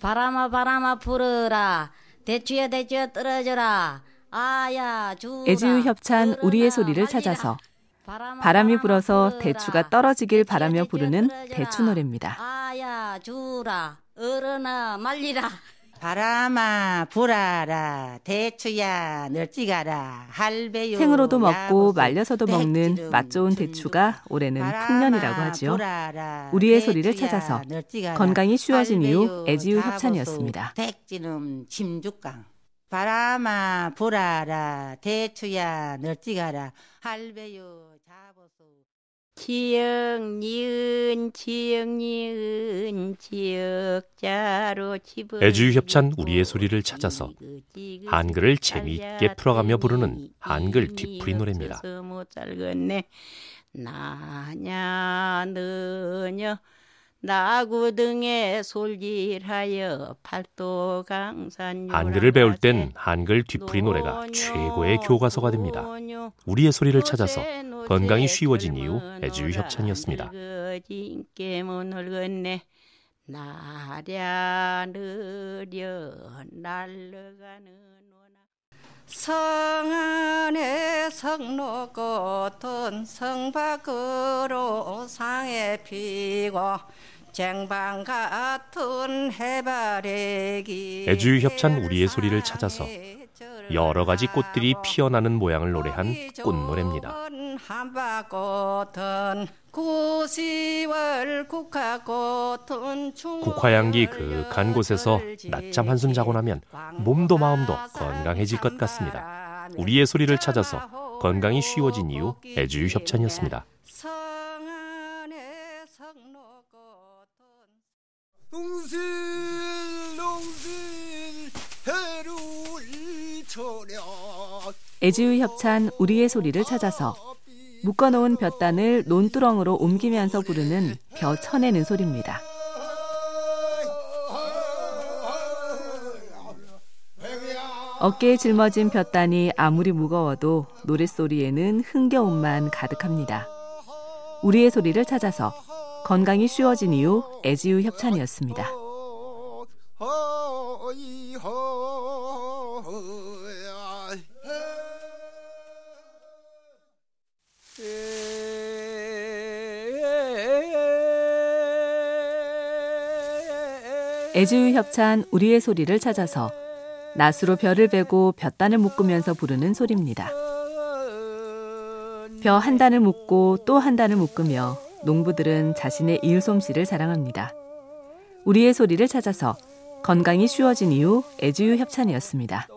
바람아 바람아 불어라. 대추야 대추야 떨어져라. 아야 주 애지유 협찬 우리의 소리를 찾아서 바람이 불어서 대추가 떨어지길 바라며 부르는 대추 노래입니다. 아야 주라. 어른아 말리라 바람아 불어라 대추야 널찍어라 할배요 생으로도 먹고 말려서도 먹는 맛 좋은. 대추가 올해는 풍년이라고 하지요. 우리의 소리를 찾아서 건강이 쉬워진 이후 애지유 협찬이었습니다. 백지름 침죽강 바람아 불어라 대추야 널찍어라 할배요 지역 니은 지역 니은 지역자로 집을 애주유 협찬 우리의 소리를 찾아서 한글을 재미있게 풀어가며 부르는 한글 뒤풀이 노래입니다. 나냐 너냐 나구 등에 솔질하여 팔도 강산 한글을 배울 땐 한글 뒤풀이 노래가 최고의 교과서가 됩니다. 우리의 소리를 찾아서 건강이 쉬워진 이후 애주유 협찬이었습니다. 나랴 느려 날려가는 성안의 성로 꽃은 성 밖으로 상에 피고 쟁반 같은 해바래기 애주유 협찬 우리의 소리를 찾아서 여러 가지 꽃들이 피어나는 모양을 노래한 꽃노래입니다. 국화향기 그간 곳에서 낮잠 한숨 자고 나면 몸도 마음도 건강해질 것 같습니다. 우리의 소리를 찾아서 건강이 쉬워진 이후 애주유 협찬이었습니다. 애지유 협찬 우리의 소리를 찾아서 묶어놓은 볕단을 논두렁으로 옮기면서 부르는 벼 쳐내는 소리입니다. 어깨에 짊어진 볕단이 아무리 무거워도 노랫소리에는 흥겨움만 가득합니다. 우리의 소리를 찾아서 건강이 쉬워진 이후 애지유 협찬이었습니다. 애지유 협찬 우리의 소리를 찾아서 낫으로 별을 베고 볕단을 묶으면서 부르는 소리입니다. 벼 한 단을 묶고 또 한 단을 묶으며 농부들은 자신의 일솜씨를 자랑합니다. 우리의 소리를 찾아서 건강이 쉬워진 이후 애주유 협찬이었습니다.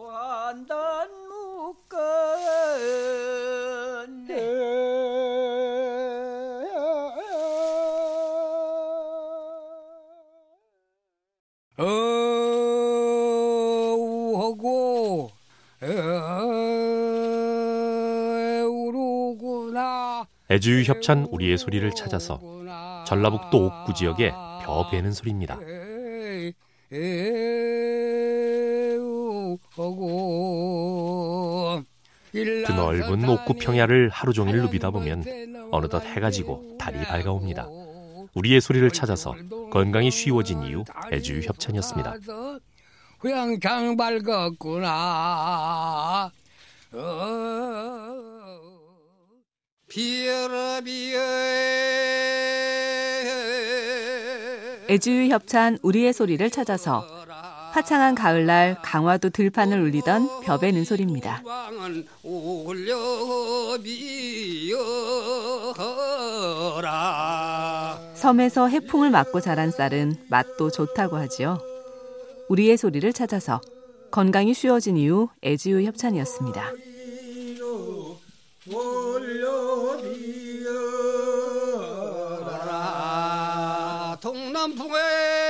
애주유 협찬 우리의 소리를 찾아서 전라북도 옥구 지역의 벼 베는 소리입니다. 그 넓은 옥구 평야를 하루 종일 누비다 보면 어느덧 해가 지고 달이 밝아옵니다. 우리의 소리를 찾아서 건강이 쉬워진 이후 애주유 협찬이었습니다. 후양장 밝았구나 비어 애주유 협찬 우리의 소리를 찾아서 화창한 가을날 강화도 들판을 울리던 벼 베는 소리입니다. 섬에서 해풍을 맞고 자란 쌀은 맛도 좋다고 하지요. 우리의 소리를 찾아서 건강이 쉬워진 이후 애지유 협찬이었습니다. someplace.